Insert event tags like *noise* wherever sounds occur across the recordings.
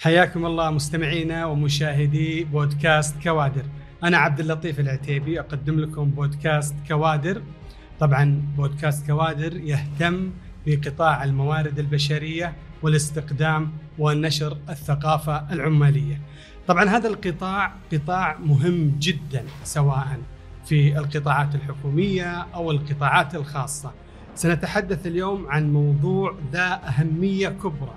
حياكم الله مستمعينا ومشاهدي بودكاست كوادر. أنا عبد اللطيف العتيبي أقدم لكم بودكاست كوادر. طبعا بودكاست كوادر يهتم بقطاع الموارد البشرية والاستقدام ونشر الثقافة العمالية. طبعا هذا القطاع قطاع مهم جدا سواء في القطاعات الحكومية أو القطاعات الخاصة. سنتحدث اليوم عن موضوع ذا أهمية كبرى.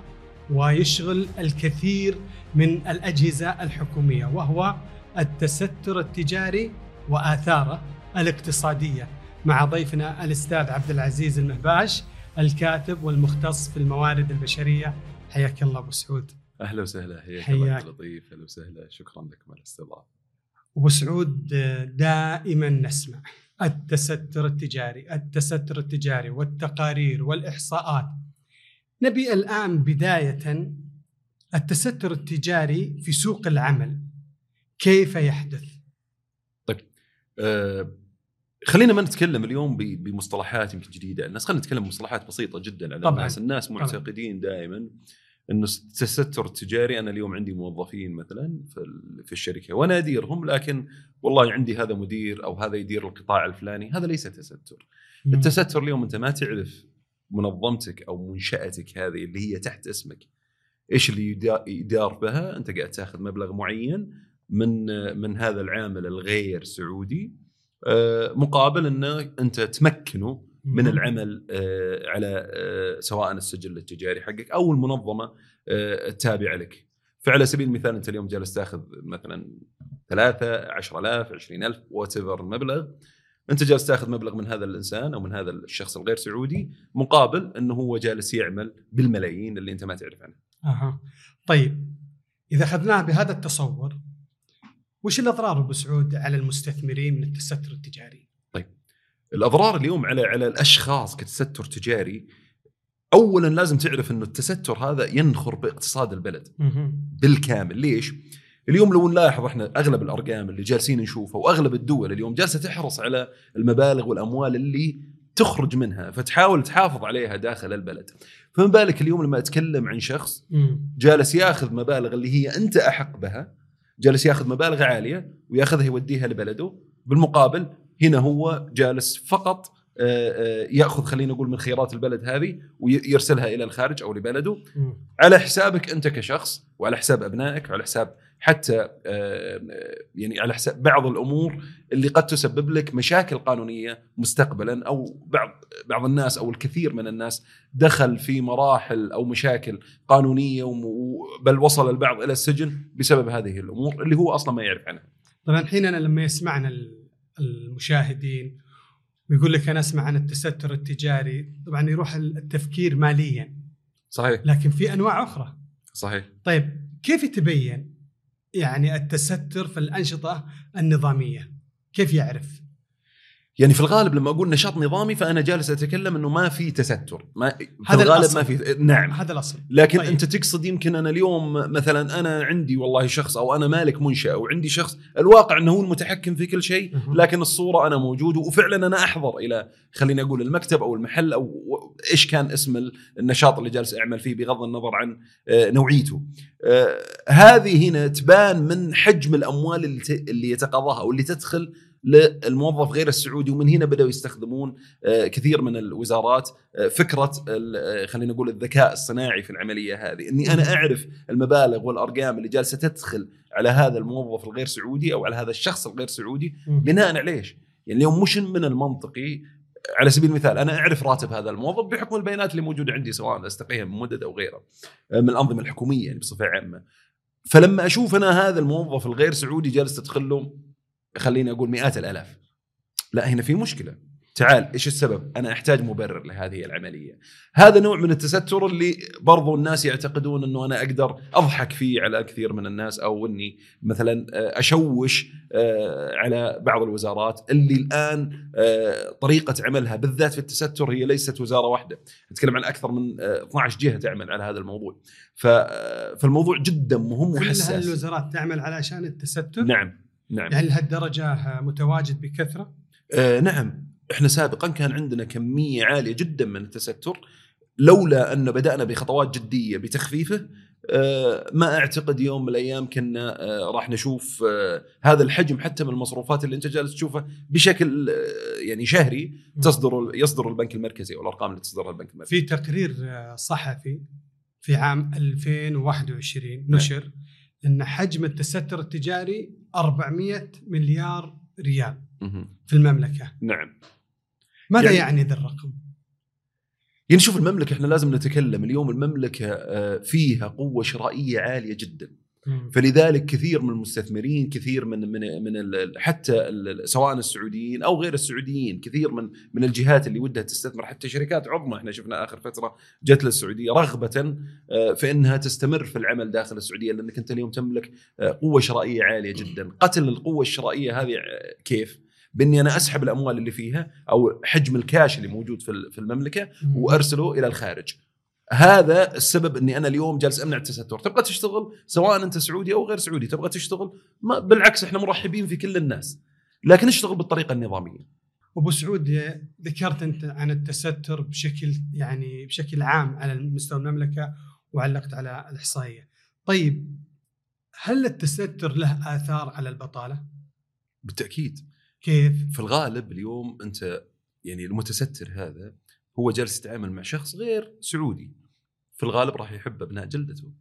ويشغل الكثير من الأجهزة الحكومية وهو التستر التجاري وآثاره الاقتصادية مع ضيفنا الأستاذ عبد العزيز المهباش الكاتب والمختص في الموارد البشرية. حياك الله أبو سعود. أهلا وسهلا حياك. الله اللطيف أهلا وسهلا شكرا لكم على الاستضافة. أبو سعود دائما نسمع التستر التجاري التستر التجاري والتقارير والإحصاءات نبي الآن بداية التستر التجاري في سوق العمل. كيف يحدث؟ آه خلينا ما نتكلم اليوم بمصطلحات يمكن جديدة. الناس خلينا نتكلم بمصطلحات بسيطة جدا. على طبعاً. الناس الناس معتقدين دائما إنه التستر التجاري أنا اليوم عندي موظفين مثلا في الشركة وأنا اديرهم لكن والله عندي هذا مدير أو هذا يدير القطاع الفلاني. هذا ليس تستر. التستر اليوم أنت ما تعرف منظمتك أو منشأتك هذه اللي هي تحت اسمك إيش اللي يدا- يدار بها؟ أنت قاعد تاخذ مبلغ معين من من هذا العامل الغير سعودي آه، مقابل انك أنت تمكنه من العمل آه، على آه، سواء السجل التجاري حقك أو المنظمة التابعة لك. فعلى سبيل المثال أنت اليوم جالس تاخذ مثلا ثلاثة عشر آلاف عشرين ألف وات المبلغ انت جالس تاخذ مبلغ من هذا الإنسان أو من هذا الشخص الغير سعودي مقابل إنه هو جالس يعمل بالملايين اللي أنت ما تعرف عنها أها. طيب إذا أخذناه بهذا التصور وش الأضرار أبو سعود على المستثمرين من التستر التجاري؟ الأضرار اليوم على على الأشخاص كتستر تجاري اولا لازم تعرف إنه التستر هذا ينخر باقتصاد البلد بالكامل ليش؟ اليوم لو نلاحظ إحنا أغلب الأرقام اللي جالسين نشوفها وأغلب الدول اليوم جالسة تحرص على المبالغ والأموال اللي تخرج منها فتحاول تحافظ عليها داخل البلد فما بالك اليوم لما أتكلم عن شخص. جالس يأخذ مبالغ اللي هي أنت أحق بها جالس يأخذ مبالغ عالية ويأخذها يوديها لبلده بالمقابل هنا هو جالس فقط آه، آه، يأخذ خلينا نقول من خيرات البلد هذه ويرسلها إلى الخارج أو لبلده. على حسابك أنت كشخص وعلى حساب أبنائك وعلى حساب حتى يعني على حساب بعض الأمور اللي قد تسبب لك مشاكل قانونية مستقبلا أو بعض بعض الناس أو الكثير من الناس دخل في مراحل أو مشاكل قانونية بل وصل البعض إلى السجن بسبب هذه الأمور اللي هو أصلا ما يعرف عنها. طبعا الحين أنا لما يسمعنا ال- المشاهدين ويقول لك أنا أسمع عن التستر التجاري طبعا يروح التفكير ماليا صحيح. لكن في أنواع أخرى. صحيح. طيب كيف يتبين يعني التستر في الأنشطة النظامية؟ كيف يعرف؟ يعني في الغالب لما أقول نشاط نظامي فأنا جالس أتكلم إنه ما في تستر ما في هذا الغالب الأصل. ما في نعم هذا الأصل لكن طيب. أنت تقصد يمكن أنا اليوم مثلا أنا عندي والله شخص أو أنا مالك منشاه وعندي شخص الواقع إنه هو المتحكم في كل شيء. لكن الصورة أنا موجود وفعلا أنا أحضر إلى خليني أقول المكتب أو المحل أو إيش كان اسم ال- النشاط اللي جالس أعمل فيه بغض النظر عن آه، نوعيته. آه، هذه هنا تبان من حجم الأموال اللي يتقاضاها أو اللي تدخل للموظف غير السعودي ومن هنا بدأوا يستخدمون آه، كثير من الوزارات آه، فكرة آه، خلينا نقول الذكاء الصناعي في العملية هذه إني أنا أعرف المبالغ والأرقام اللي جالسة تدخل على هذا الموظف الغير سعودي أو على هذا الشخص الغير سعودي. بناء على إيش؟ يعني اليوم مش من المنطقي على سبيل المثال أنا أعرف راتب هذا الموظف بحكم البيانات اللي موجودة عندي سواء استقيها من مدد أو غيرها آه، من الأنظمة الحكومية يعني بصفة عامة. فلما أشوف أنا هذا الموظف الغير سعودي جالس تدخل له خليني أقول مئات الألاف. لا هنا في مشكلة. تعال إيش السبب؟ أنا أحتاج مبرر لهذه العملية. هذا نوع من التستر اللي برضو الناس يعتقدون إنه أنا أقدر أضحك فيه على كثير من الناس أو إني مثلا آه، أشوش آه، على بعض الوزارات اللي الآن آه، طريقة عملها بالذات في التستر هي ليست وزارة واحدة، نتكلم عن أكثر من آه، 12 جهة تعمل على هذا الموضوع. فالموضوع جدا مهم كل وحساس. هالوزارات تعمل علشان التستر نعم نعم. يعني لهالدرجة متواجد بكثرة؟ آه نعم. إحنا سابقا كان عندنا كمية عالية جدا من التستر لولا أن بدأنا بخطوات جدية بتخفيفه آه، ما أعتقد يوم من الأيام كنا آه، راح نشوف آه، هذا الحجم حتى من المصروفات اللي أنت جالس تشوفها بشكل يعني شهري تصدر يصدر البنك المركزي أو الأرقام اللي تصدرها البنك المركزي. في تقرير صحفي في عام 2021 نشر إن حجم التستر التجاري 400 مليار ريال. في المملكة. نعم. ماذا يعني- يعني ذا الرقم؟ يعني شوف المملكة إحنا لازم نتكلم. اليوم المملكة آه، فيها قوة شرائية عالية جدا. فلذلك كثير من المستثمرين كثير من من من حتى سواء السعوديين أو غير السعوديين كثير من من الجهات اللي ودها تستثمر حتى شركات عظمى. إحنا شفنا آخر فترة جت للسعودية رغبة آه، في انها تستمر في العمل داخل السعودية لأنك أنت اليوم تملك آه، قوة شرائية عالية جدا. قتل القوة الشرائية هذه آه، كيف؟ بإني أنا أسحب الأموال اللي فيها أو حجم الكاش اللي موجود في المملكة وأرسله إلى الخارج. هذا السبب إني أنا اليوم جالس أمنع التستر تبغى تشتغل سواء أنت سعودي أو غير سعودي تبغى تشتغل ما بالعكس إحنا مرحبين في كل الناس لكن اشتغل بالطريقة النظامية أبو سعود ذكرت أنت عن التستر بشكل يعني بشكل عام على مستوى المملكة وعلقت على الإحصائية. طيب هل التستر له آثار على البطالة؟ بالتأكيد كيف؟ في الغالب اليوم أنت يعني المتستر هذا هو جالس يتعامل مع شخص غير سعودي في الغالب راح يحب أبناء جلدته.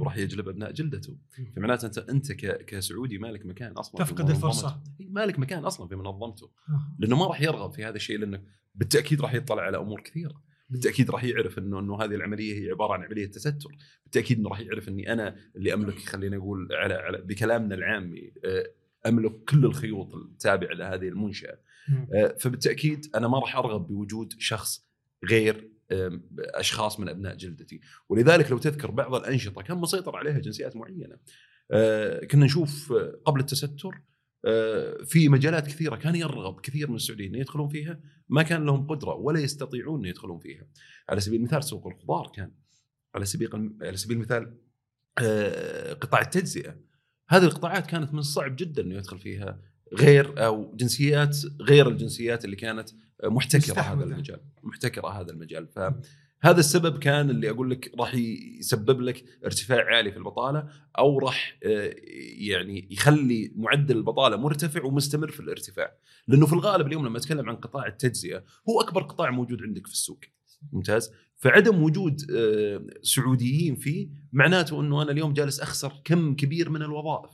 وراح يجلب أبناء جلدته فمعناته انت أنت كسعودي مالك مكان أصلا تفقد. الفرصة. مالك مكان أصلا في منظمته آه. لأنه ما راح يرغب في هذا الشيء لأنه بالتأكيد راح يطلع على أمور كثيرة بالتأكيد راح يعرف انه إنه هذه العملية هي عبارة عن عملية تستر بالتأكيد إنه راح يعرف إني أنا اللي أملك خلينا نقول على, على بكلامنا العامي آه، أملك كل الخيوط التابعة لهذه المنشأة. آه، فبالتأكيد أنا ما راح أرغب بوجود شخص غير أشخاص من أبناء جلدتي. ولذلك لو تذكر بعض الأنشطة كان مسيطر عليها جنسيات معينة. آه، كنا نشوف قبل التستر آه، في مجالات كثيرة كان يرغب كثير من السعوديين يدخلون فيها ما كان لهم قدرة ولا يستطيعون إن يدخلون فيها. على سبيل المثال سوق الخضار كان. على سبيل على سبيل المثال آه، قطاع التجزئة. هذه القطاعات كانت من الصعب جدا إنه يدخل فيها غير أو جنسيات غير الجنسيات اللي كانت محتكرة. هذا المجال. محتكرة هذا المجال. فهذا السبب كان اللي أقول لك راح يسبب لك ارتفاع عالي في البطالة أو راح آه، يعني يخلي معدل البطالة مرتفع ومستمر في الارتفاع. لأنه في الغالب اليوم لما أتكلم عن قطاع التجزئة هو أكبر قطاع موجود عندك في السوق. ممتاز؟ فعدم وجود آه، سعوديين فيه معناته أنه أنا اليوم جالس أخسر كم كبير من الوظائف.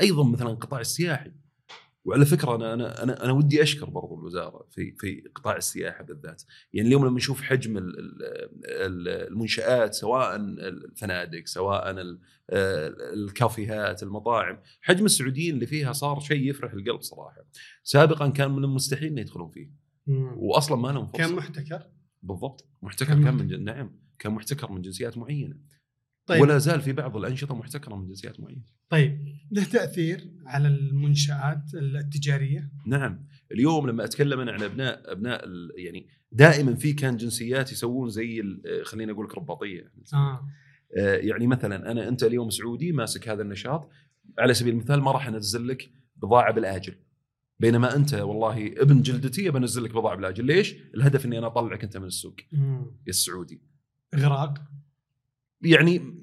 أيضا مثلا القطاع السياحي. وعلى فكرة أنا أنا أنا, أنا ودي أشكر برضو الوزارة في في قطاع السياحة بالذات. يعني اليوم لما نشوف حجم ال- ال- ال- المنشآت سواء الفنادق سواء ال- الكافيهات المطاعم حجم السعوديين اللي فيها صار شيء يفرح القلب صراحة. سابقا كان من المستحيل ان يدخلون فيه. مم. واصلا ما لهم فرصة. كان محتكر؟ بالضبط. محتكر كان كان من. نعم. كان محتكر من جنسيات معينة. طيب. ولا زال في بعض الأنشطة محتكرة من جنسيات معينة. طيب له تأثير على المنشآت التجارية؟ نعم. اليوم لما أتكلم أنا عن أبناء أبناء يعني دائما في كان جنسيات يسوون زي ال- خليني أقول لك رباطية. آه. آه، يعني مثلا أنا أنت اليوم سعودي ماسك هذا النشاط. على سبيل المثال ما راح أنزل لك بضاعة بالآجل. بينما أنت والله ابن جلدتي بنزل لك بضاعة بالآجل. ليش؟ الهدف إني أنا أطلعك أنت من السوق مم. السعودي. إغراق؟ يعني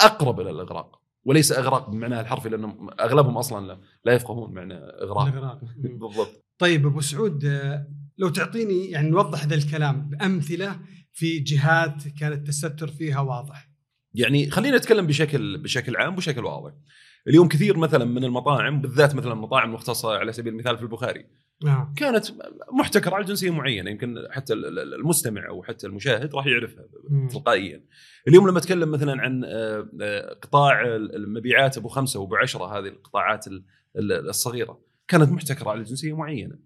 أقرب إلى الإغراق. وليس إغراق بمعناها الحرفي لأنهم أغلبهم أصلا لا, لا يفقهون معنى إغراق. الإغراق. *laughs* مم. بالضبط. طيب أبو سعود لو تعطيني يعني نوضح هذا الكلام بأمثلة في جهات كان التستر فيها واضح. يعني خلينا نتكلم بشكل بشكل عام وبشكل واضح. اليوم كثير مثلا من المطاعم بالذات مثلا المطاعم المختصه على سبيل المثال في البخاري آه. كانت محتكرة على جنسية معينة يمكن حتى ال- ال- المستمع أو حتى المشاهد راح يعرفها. تلقائيا. اليوم لما أتكلم مثلا عن آه، آه، قطاع المبيعات أبو خمسة وأبو عشرة هذه القطاعات ال- ال- الصغيرة كانت محتكرة على جنسية معينة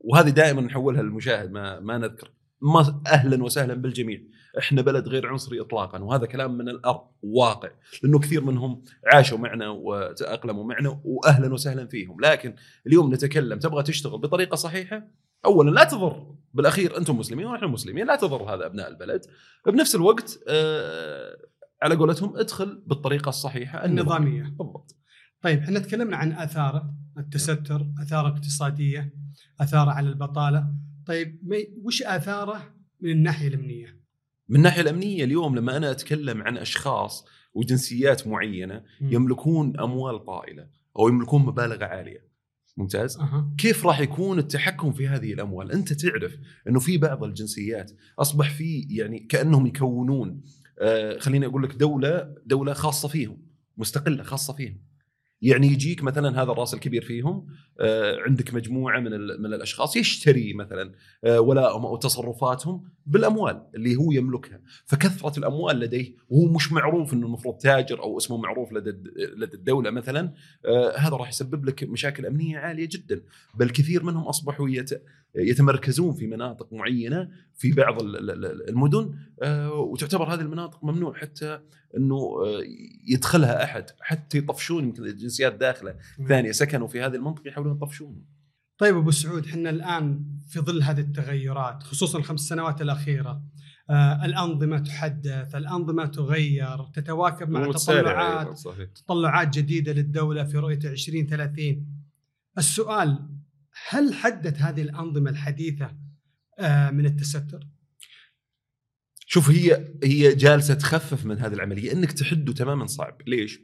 وهذه دائما نحولها للمشاهد ما ما نذكر ما أهلا وسهلا بالجميع إحنا بلد غير عنصري اطلاقا وهذا كلام من الأرض واقع لأنه كثير منهم عاشوا معنا وتأقلموا معنا واهلا وسهلا فيهم. لكن اليوم نتكلم تبغى تشتغل بطريقة صحيحة؟ اولا لا تضر. بالأخير أنتم مسلمين ونحن مسلمين لا تضر هذا أبناء البلد. بنفس الوقت آه على قولتهم ادخل بالطريقة الصحيحة النظامية. بالضبط. طيب إحنا تكلمنا عن اثاره التستر اثاره اقتصادية اثاره على البطالة. طيب وش آثاره من الناحية الأمنية؟ من الناحية الأمنية اليوم لما أنا أتكلم عن أشخاص وجنسيات معينة. يملكون أموال طائلة أو يملكون مبالغ عالية ممتاز أها. كيف راح يكون التحكم في هذه الأموال أنت تعرف إنه في بعض الجنسيات أصبح في يعني كأنهم يكونون آه خليني أقول لك دولة دولة خاصة فيهم مستقلة خاصة فيهم يعني يجيك مثلا هذا الرأس الكبير فيهم آه عندك مجموعة من من الأشخاص يشتري مثلا آه ولاءهم أو تصرفاتهم بالأموال اللي هو يملكها. فكثرة الأموال لديه وهو مش معروف إنه المفروض تاجر أو اسمه معروف لدى لدى الدولة مثلا آه هذا راح يسبب لك مشاكل أمنية عالية جدا. بل كثير منهم أصبحوا يت يتمركزون في مناطق معينة في بعض ال- ال- ال- المدن وتعتبر هذه المناطق ممنوع حتى إنه آه، يدخلها أحد. حتى يطفشون يمكن الجنسيات داخله. ثانية سكنوا في هذه المنطقة يحاولون يطفشون. طيب أبو سعود إحنا الآن في ظل هذه التغيرات خصوصا الخمس سنوات الأخيرة آه الأنظمة تحدث، الأنظمة تغير، تتواكب مع ومتسارع تطلعات صحيح. تطلعات جديدة للدولة في رؤية 2030 السؤال هل حدت هذه الأنظمة الحديثة آه من التستر؟ شوف هي هي جالسة تخفف من هذه العملية. إنك تحده تماما صعب. ليش؟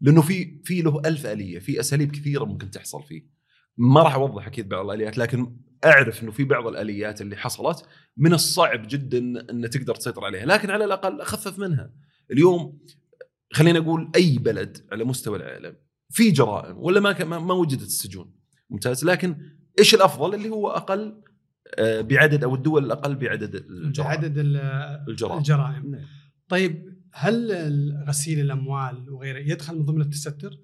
لأنه في في له ألف آلية في أساليب كثيرة ممكن تحصل فيه. ما راح أوضح أكيد بعض الآليات لكن أعرف إنه في بعض الآليات اللي حصلت من الصعب جدا إن تقدر تسيطر عليها. لكن على الأقل خفف منها. اليوم خلينا أقول أي بلد على مستوى العالم في جرائم ولا ما ما وجدت السجون. ممتاز؟ لكن إيش الأفضل؟ اللي هو أقل بعدد أو الدول الأقل بعدد الجرائم عدد ال- الجرائم الجرائم نعم. طيب هل غسيل الأموال وغيره يدخل من ضمن التستر؟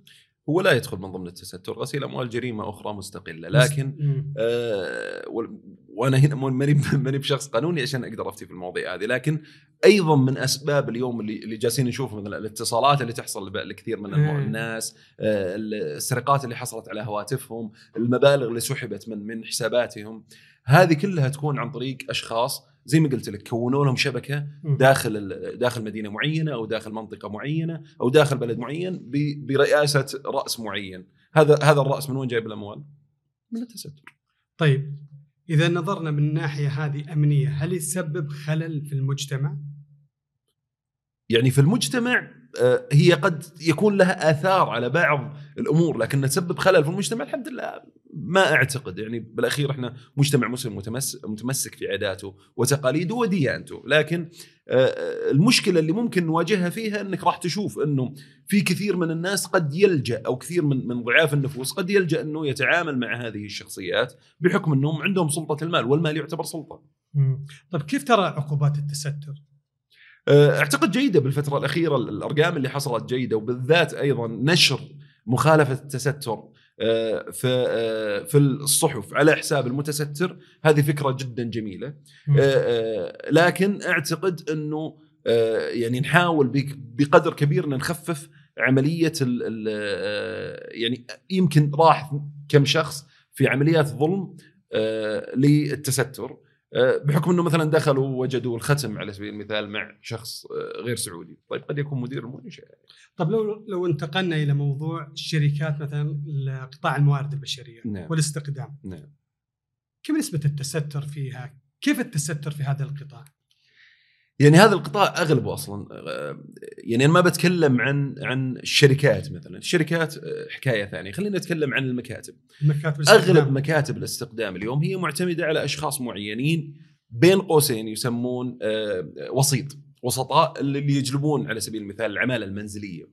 هو لا يدخل من ضمن التستر غسيل أموال جريمة أخرى مستقلة لكن. آه وأنا هنا ماني *laughs* ماني بشخص قانوني عشان أقدر أفتي في المواضيع هذه لكن أيضا من أسباب اليوم اللي اللي جالسين نشوف مثلا الاتصالات اللي تحصل لكثير من. الناس آه السرقات اللي حصلت على هواتفهم المبالغ اللي سحبت من من حساباتهم هذه كلها تكون عن طريق أشخاص زي ما قلت لك كونوا لهم شبكة. داخل داخل مدينة معينة أو داخل منطقة معينة أو داخل بلد معين برئاسة رأس معين هذا هذا الرأس من وين جايب الأموال من التستر طيب إذا نظرنا من الناحيه هذه أمنية هل يسبب خلل في المجتمع؟ يعني في المجتمع آه، هي قد يكون لها آثار على بعض الأمور لكن تسبب خلل في المجتمع الحمد لله ما أعتقد يعني بالأخير إحنا مجتمع مسلم متمس- متمسك في عاداته وتقاليده وديانته لكن آه، المشكلة اللي ممكن نواجهها فيها إنك راح تشوف إنه في كثير من الناس قد يلجأ أو كثير من من ضعاف النفوس قد يلجأ إنه يتعامل مع هذه الشخصيات بحكم إنهم عندهم سلطة المال والمال يعتبر سلطة. طيب كيف ترى عقوبات التستر؟ أعتقد جيدة بالفترة الأخيرة الأرقام اللي حصلت جيدة وبالذات أيضا نشر مخالفة التستر آه، في آه، في الصحف على حساب المتستر هذه فكرة جدا جميلة. آه، آه، لكن أعتقد إنه آه، يعني نحاول بقدر كبير إن نخفف عملية ال ال آه، يعني يمكن راح كم شخص في عمليات ظلم آه، للتستر آه، بحكم إنه مثلا دخلوا وجدوا الختم على سبيل المثال مع شخص آه، غير سعودي، طيب قد يكون مدير المنشاه طب لو لو انتقلنا إلى موضوع الشركات مثلا قطاع الموارد البشرية نعم. والاستقدام نعم. كيف نسبة التستر فيها؟ كيف التستر في هذا القطاع؟ يعني هذا القطاع أغلبه أصلا آه، يعني أنا ما بتكلم عن عن الشركات مثلا، الشركات آه، حكاية ثانية، خلينا نتكلم عن المكاتب. المكاتب الاستقدام. اغلب مكاتب الاستقدام اليوم هي معتمدة على أشخاص معينين بين قوسين يسمون آه، وسيط وسطاء اللي يجلبون على سبيل المثال العمالة المنزلية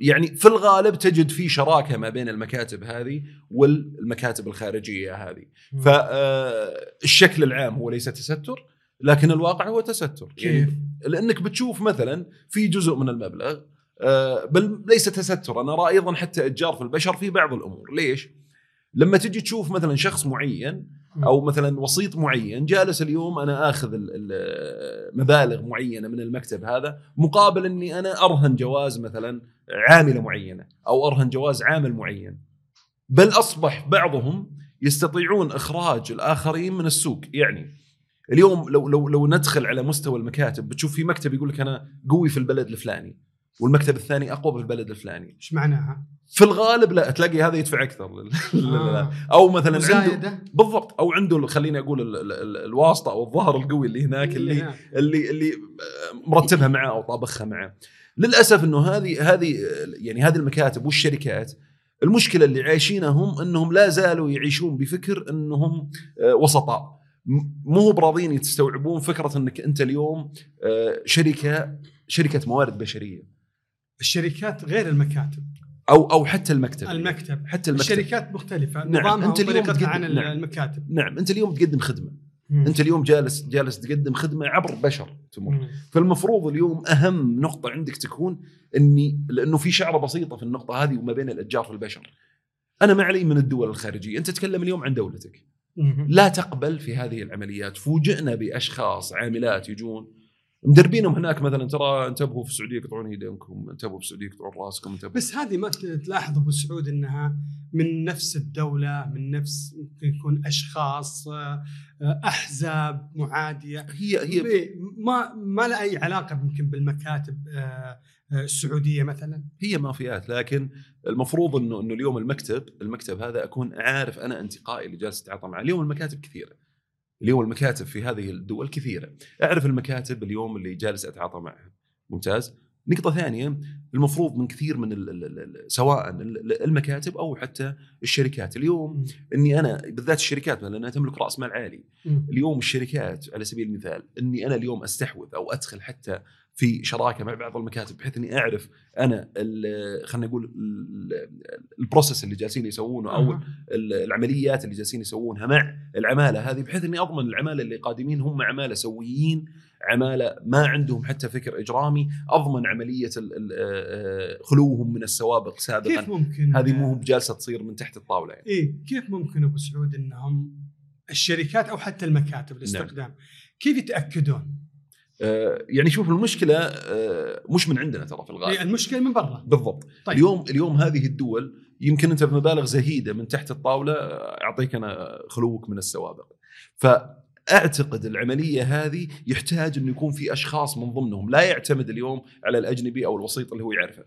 يعني في الغالب تجد في شراكة ما بين المكاتب هذه والمكاتب الخارجية هذه. فالشكل العام هو ليس تستر لكن الواقع هو تستر. كيف؟ يعني لأنك بتشوف مثلا في جزء من المبلغ آه، بل ليس تستر. أنا ارى أيضا حتى إتجار في البشر في بعض الأمور. ليش؟ لما تجي تشوف مثلا شخص معين. أو مثلا وسيط معين جالس اليوم أنا آخذ ال- ال- مبالغ معينة من المكتب هذا مقابل إني أنا أرهن جواز مثلا عاملة معينة أو أرهن جواز عامل معين. بل أصبح بعضهم يستطيعون إخراج الآخرين من السوق. يعني اليوم لو لو لو ندخل على مستوى المكاتب بتشوف في مكتب يقول لك أنا قوي في البلد الفلاني والمكتب الثاني أقوى بالبلد الفلاني. إيش معناها؟ في الغالب لا تلاقي هذا يدفع أكثر. *laughs* آه. أو مثلا عنده مزايده بالضبط. أو عنده خليني أقول ال- ال- ال- الواسطة أو الظهر القوي اللي هناك اللي هناك. اللي اللي مرتبها معه أو طابخها معه. للأسف إنه هذه هذه يعني هذه المكاتب والشركات المشكلة اللي عايشينها هم إنهم لا زالوا يعيشون بفكر إنهم آه، وسطاء. مو هو براضين يستوعبون فكرة إنك أنت اليوم آه، شركة شركة موارد بشرية. الشركات غير المكاتب. أو أو حتى المكتب. المكتب. حتى المكتب. الشركات مختلفة. نعم، نظامها أنت اليوم تقدم- عن نعم. المكاتب. نعم أنت اليوم تقدم خدمة. مم. أنت اليوم جالس جالس تقدم خدمة عبر بشر تمر. فالمفروض اليوم أهم نقطة عندك تكون إني لأنه في شعرة بسيطة في النقطة هذه وما بين الاتجار في البشر أنا ما علي من الدول الخارجية. أنت تتكلم اليوم عن دولتك. لا تقبل في هذه العمليات. فوجئنا بأشخاص عاملات يجون مدربينهم هناك مثلا. ترى انتبهوا في السعودية يقطعون ايدينكم انتبهوا في السعودية يقطعون راسكم انتبهوا. بس هذه ما تلاحظ أبو سعود إنها من نفس الدولة من نفس ممكن يكون أشخاص آه، أحزاب معادية. هي هي ما ما لها أي علاقة يمكن بالمكاتب آه، السعودية مثلا؟ هي مافيات لكن المفروض انه إنه اليوم المكتب المكتب هذا أكون عارف أنا انتقائي اللي جالس اتعاطى معه. اليوم المكاتب كثيرة. اليوم المكاتب في هذه الدول كثيرة. أعرف المكاتب اليوم اللي جالس أتعاطى معها ممتاز. نقطة ثانية المفروض من كثير من ال ال ال سواء ال- ال- المكاتب أو حتى الشركات. اليوم إني أنا بالذات الشركات لانها تملك رأس مال عالي. اليوم الشركات على سبيل المثال إني أنا اليوم أستحوذ أو أدخل حتى في شراكة مع بعض المكاتب بحيث إني أعرف أنا خلينا نقول ال- البروسيس اللي جالسين يسوونه أو العمليات اللي جالسين يسوونها مع العمالة هذه بحيث إني أضمن العمالة اللي قادمين هم عمالة سويين عمالة ما عندهم حتى فكر إجرامي أضمن عملية آه، خلوهم من السوابق كيف سابقا ممكن هذه مو بجالسة تصير من تحت الطاولة يعني. إيه كيف ممكن أبو سعود إنهم الشركات أو حتى المكاتب الاستخدام كيف يتأكدون؟ آه، يعني شوف المشكلة آه، مش من عندنا ترى في الغالب إيه المشكلة من برا. بالضبط. طيب. اليوم اليوم هذه الدول يمكن أنت بمبالغ زهيدة من تحت الطاولة أعطيك أنا خلوك من السوابق. فأعتقد العملية هذه يحتاج انه يكون في أشخاص من ضمنهم لا يعتمد اليوم على الأجنبي أو الوسيط اللي هو يعرفه.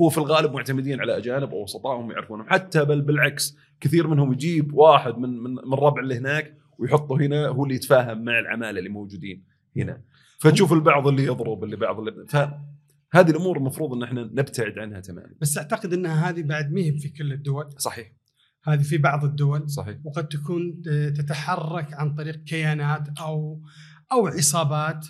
هو في الغالب معتمدين على أجانب أو وسطائهم يعرفونهم حتى بل بالعكس كثير منهم يجيب واحد من من من الربع اللي هناك ويحطه هنا هو اللي يتفاهم مع العمالة اللي موجودين هنا. فتشوف البعض اللي يضرب اللي بعض اللي فهذه الأمور المفروض إن إحنا نبتعد عنها تماما. بس أعتقد إنها هذه بعد ما في كل الدول. صحيح. هذه في بعض الدول. صحيح. وقد تكون تتحرك عن طريق كيانات أو أو عصابات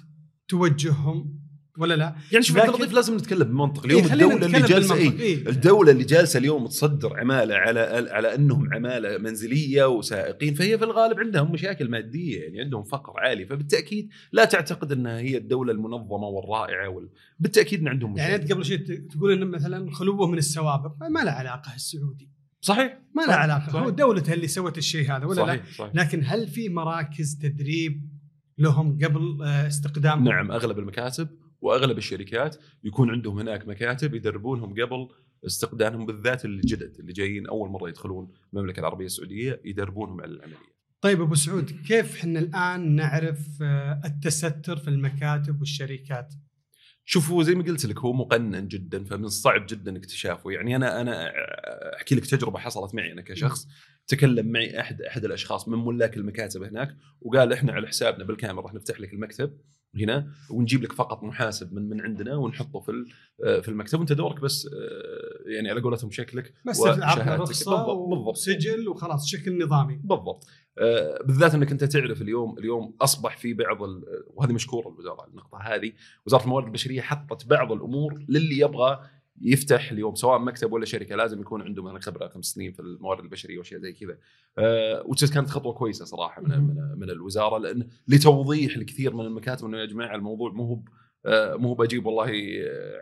توجههم. ولا لا؟ يعني شوف عبد لكن- اللطيف لازم نتكلم بمنطق اليوم إيه، الدولة اللي جالسة. اي إيه. الدولة اللي جالسة اليوم تصدر عمالة على على أنهم عمالة منزلية وسائقين فهي في الغالب عندهم مشاكل مادية يعني عندهم فقر عالي فبالتأكيد لا تعتقد إنها هي الدولة المنظمة والرائعة وال... بالتأكيد إن عندهم مشاكل يعني أنت قبل شيء تقول إن مثلا خلوه من السوابق ما- له علاقة السعودي صحيح ما له صحيح. علاقة صحيح. هو دولته اللي سوت الشيء هذا ولا لا؟ صحيح صحيح لكن هل في مراكز تدريب لهم قبل آه، استخدام نعم أغلب المكاتب وأغلب الشركات يكون عندهم هناك مكاتب يدربونهم قبل استخدامهم بالذات الجدد اللي جايين أول مرة يدخلون المملكة العربية السعودية يدربونهم على العملية. طيب أبو سعود كيف إحنا الآن نعرف آه، التستر في المكاتب والشركات؟ شوف هو زي ما قلت لك هو مقنن جدا فمن الصعب جدا اكتشافه يعني أنا أنا أحكي لك تجربة حصلت معي أنا كشخص تكلم معي أحد أحد الأشخاص من ملاك المكاتب هناك وقال إحنا على حسابنا بالكامل راح نفتح لك المكتب هنا ونجيب لك فقط محاسب من من عندنا ونحطه في ال- في المكتب. وانت دورك بس آه، يعني على قولتهم شكلك بس. رخصه بالضبط وسجل وخلاص شكل نظامي. بالضبط. آه، بالذات إنك أنت تعرف اليوم اليوم أصبح في بعض وهذه مشكورة الوزارة على النقطة هذه. وزارة الموارد البشرية حطت بعض الأمور للي يبغى يفتح اليوم سواء مكتب ولا شركة لازم يكون عنده مثلا خبرة خمس سنين في الموارد البشرية وأشياء زي كذا. وتشز كانت خطوة كويسة صراحة من. من, من الوزارة لأن لتوضيح لكثير من المكاتب إنه يا جماعة الموضوع مو هو آه، مو هو بجيب والله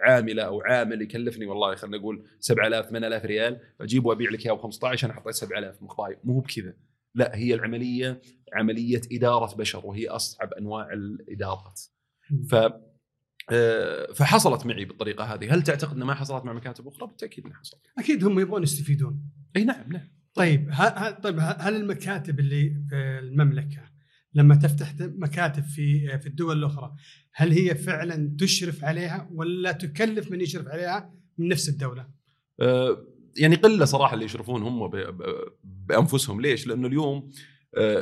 عاملة أو عامل يكلفني والله خلينا نقول 7000 8000 ريال أجيبه وأبيع لك إياه ب 15 أنا حطيت 7000 مخباي مو هو بكذا. لا هي العملية عملية إدارة بشر وهي أصعب أنواع الإدارات. ف فحصلت معي بالطريقة هذه. هل تعتقد إنها ما حصلت مع مكاتب أخرى؟ بالتأكيد إنها حصلت. أكيد هم يبغون يستفيدون. إي نعم نعم. طيب طيب هل المكاتب اللي في المملكة لما تفتح مكاتب في في الدول الأخرى هل هي فعلا تشرف عليها ولا تكلف من يشرف عليها من نفس الدولة؟ آه، يعني قلة صراحة اللي يشرفون هم بأنفسهم. ليش؟ لأنه اليوم آه،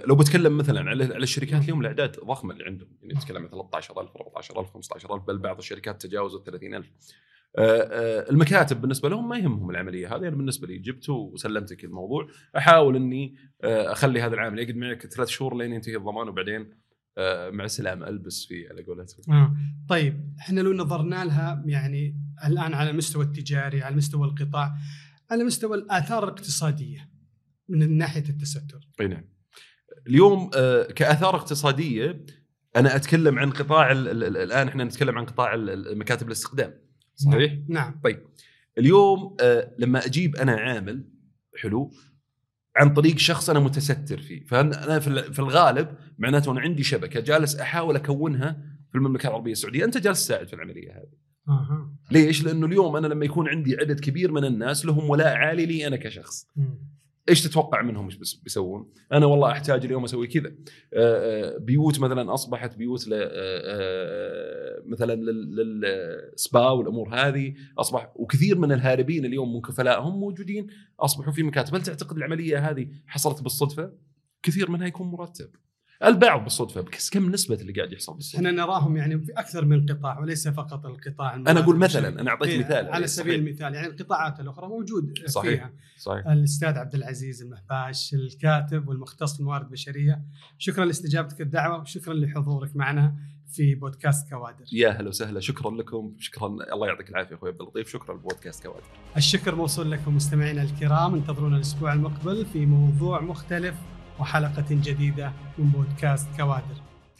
لو بتكلم مثلا على على الشركات اليوم الأعداد ضخمة اللي عندهم. يعني نتكلم عن 13000 14000 15000 بل بعض الشركات تجاوزت 30000 آه، آه، المكاتب بالنسبة لهم ما يهمهم العملية هذه. أنا بالنسبة لي جبته وسلمتك الموضوع. أحاول إني آه، أخلي هذا العامل يقعد معك ثلاث شهور لين ينتهي الضمان وبعدين آه، مع السلامة ألبس فيه على قولتهم. آه. طيب إحنا لو نظرنا لها يعني الآن على المستوى التجاري على مستوى القطاع على مستوى الآثار الاقتصادية من ناحية التستر. أي نعم. اليوم آه، كآثار اقتصادية أنا أتكلم عن قطاع ال- ال- ال- الآن إحنا نتكلم عن قطاع مكاتب الاستخدام صحيح؟ نعم اليوم آه، لما أجيب أنا عامل حلو عن طريق شخص أنا متستر فيه فانا في ال- في الغالب معناته أنا عندي شبكة جالس أحاول أكونها في المملكة العربية السعودية أنت جالس تساعد في العملية هذه. ليش؟ لأنه اليوم أنا لما يكون عندي عدد كبير من الناس لهم ولاء عالي لي أنا كشخص. إيش تتوقع منهم إيش بيسوون؟ أنا والله أحتاج اليوم أسوي كذا. آه، آه، بيوت مثلا أصبحت بيوت آه، مثلا لل- للسبا والأمور هذه أصبح وكثير من الهاربين اليوم من كفلائهم موجودين أصبحوا في مكاتب، هل تعتقد العملية هذه حصلت بالصدفة؟ كثير منها يكون مرتب. البعض بالصدفه بس كم نسبة اللي قاعد يحصل بالصدفة؟ إحنا نراهم يعني في أكثر من قطاع وليس فقط القطاع أنا أقول مثلا أنا أعطيك إيه، مثال على سبيل صحيح. المثال يعني القطاعات الأخرى موجود صحيح. فيها صحيح الأستاذ عبد العزيز المهباش الكاتب والمختص في الموارد البشريه شكرا لاستجابتك الدعوة وشكرا لحضورك معنا في بودكاست كوادر يا هلا وسهلا شكرا لكم شكرا الله يعطيك العافية أخوي عبد اللطيف شكرا لبودكاست كوادر الشكر موصول لكم مستمعينا الكرام انتظرونا الأسبوع المقبل في موضوع مختلف وحلقة جديدة من بودكاست كوادر.